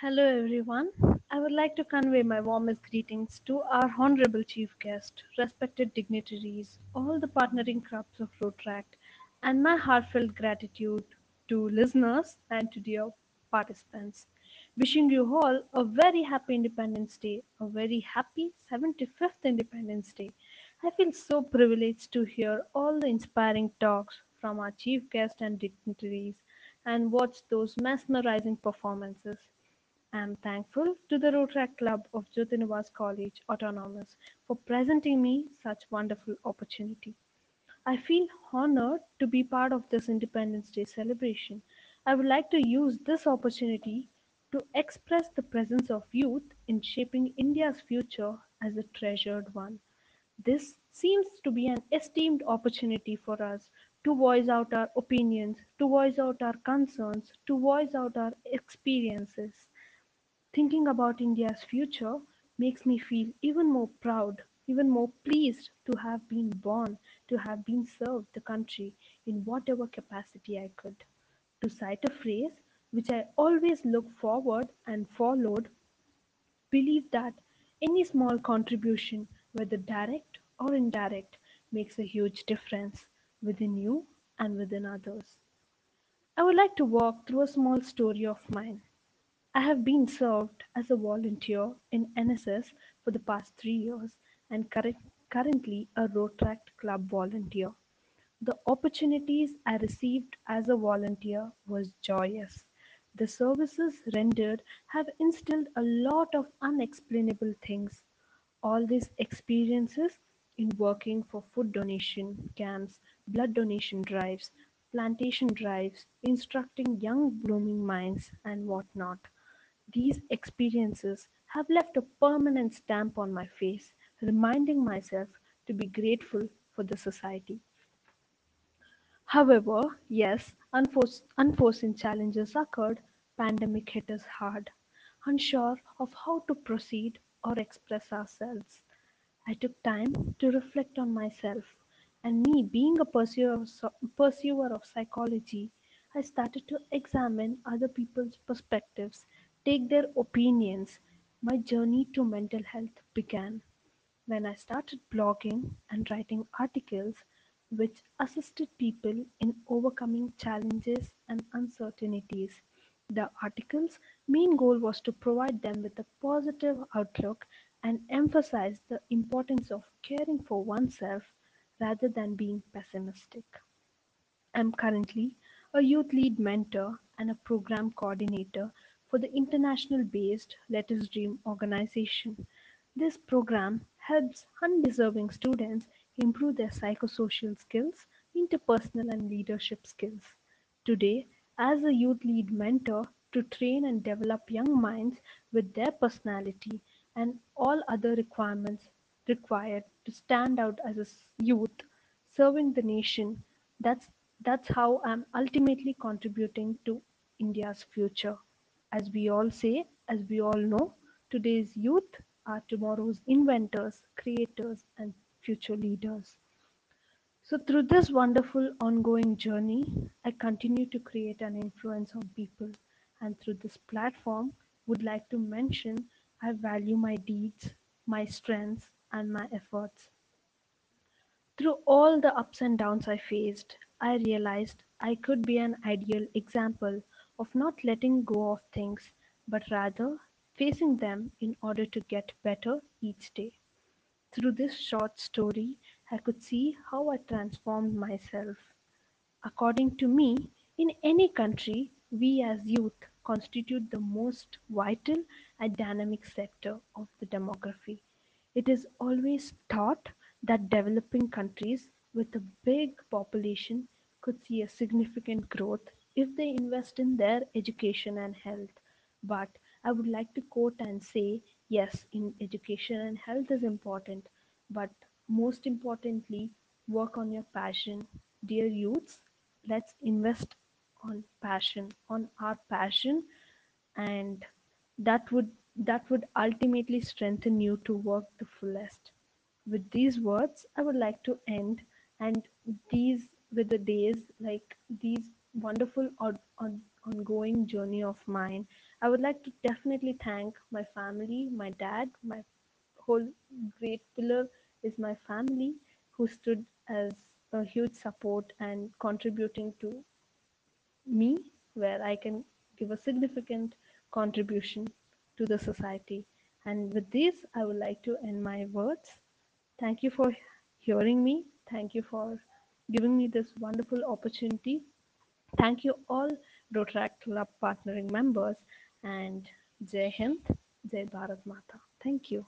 Hello everyone. I would like to convey my warmest greetings to our honorable chief guest, respected dignitaries, all the partnering clubs of Rotaract, and my heartfelt gratitude to listeners and to dear participants. Wishing you all a very happy Independence Day, a very happy 75th Independence Day. I feel so privileged to hear all the inspiring talks from our chief guest and dignitaries and watch those mesmerizing performances. I am thankful to the Rotaract Club of Jyotinivas College Autonomous for presenting me such wonderful opportunity. I feel honored to be part of this Independence Day celebration. I would like to use this opportunity to express the presence of youth in shaping India's future as a treasured one. This seems to be an esteemed opportunity for us to voice out our opinions, to voice out our concerns, to voice out our experiences. Thinking about India's future makes me feel even more proud, even more pleased to have been born, to have been served the country in whatever capacity I could. To cite a phrase which I always look forward and followed, believe that any small contribution, whether direct or indirect, makes a huge difference within you and within others. I would like to walk through a small story of mine. I have been served as a volunteer in NSS for the past three years and current, currently a Rotaract Club volunteer. The opportunities I received as a volunteer was joyous. The services rendered have instilled a lot of unexplainable things. All these experiences in working for food donation camps, blood donation drives, plantation drives, instructing young blooming minds, and whatnot. These experiences have left a permanent stamp on my face, reminding myself to be grateful for the society. However, yes, unforeseen, unforeseen challenges occurred. Pandemic hit us hard, unsure of how to proceed or express ourselves. I took time to reflect on myself, and me being a pursuer pursuer of psychology, I started to examine other people's perspectives, take their opinions. My journey to mental health began when I started blogging and writing articles which assisted people in overcoming challenges and uncertainties. The article's main goal was to provide them with a positive outlook and emphasize the importance of caring for oneself rather than being pessimistic. I'm currently a youth lead mentor and a program coordinator for the international based Let Us Dream organization. This program helps undeserving students improve their psychosocial skills, interpersonal and leadership skills. Today, as a youth lead mentor to train and develop young minds with their personality and all other requirements required to stand out as a youth serving the nation that's that's how i'm ultimately contributing to india's future as we all say as we all know today's youth are tomorrow's inventors creators and future leaders. So through this wonderful ongoing journey i continue to create an influence on people. And through this platform would like to mention i value my deeds my strengths and my efforts. Through all the ups and downs I faced, I realized I could be an ideal example of not letting go of things, but rather facing them in order to get better each day. Through this short story, I could see how I transformed myself. According to me, in any country, we as youth constitute the most vital and dynamic sector of the demography. It is always thought that developing countries with a big population could see a significant growth if they invest in their education and health. But I would like to quote and say yes, in education and health is important, but most importantly, work on your passion. Dear youths, let's invest on passion, on our passion, and that would that would ultimately strengthen you to work the fullest. With these words, I would like to end, and these with the days like these wonderful on ongoing journey of mine. I would like to definitely thank my family, my dad, my whole great pillar is my family who stood as a huge support and contributing to me where I can give a significant contribution to the society. And with this, I would like to end my words. Thank you for hearing me. Thank you for giving me this wonderful opportunity. Thank you all Rotaract Club partnering members and Jai Hind, Jai Bharat Mata. Thank you.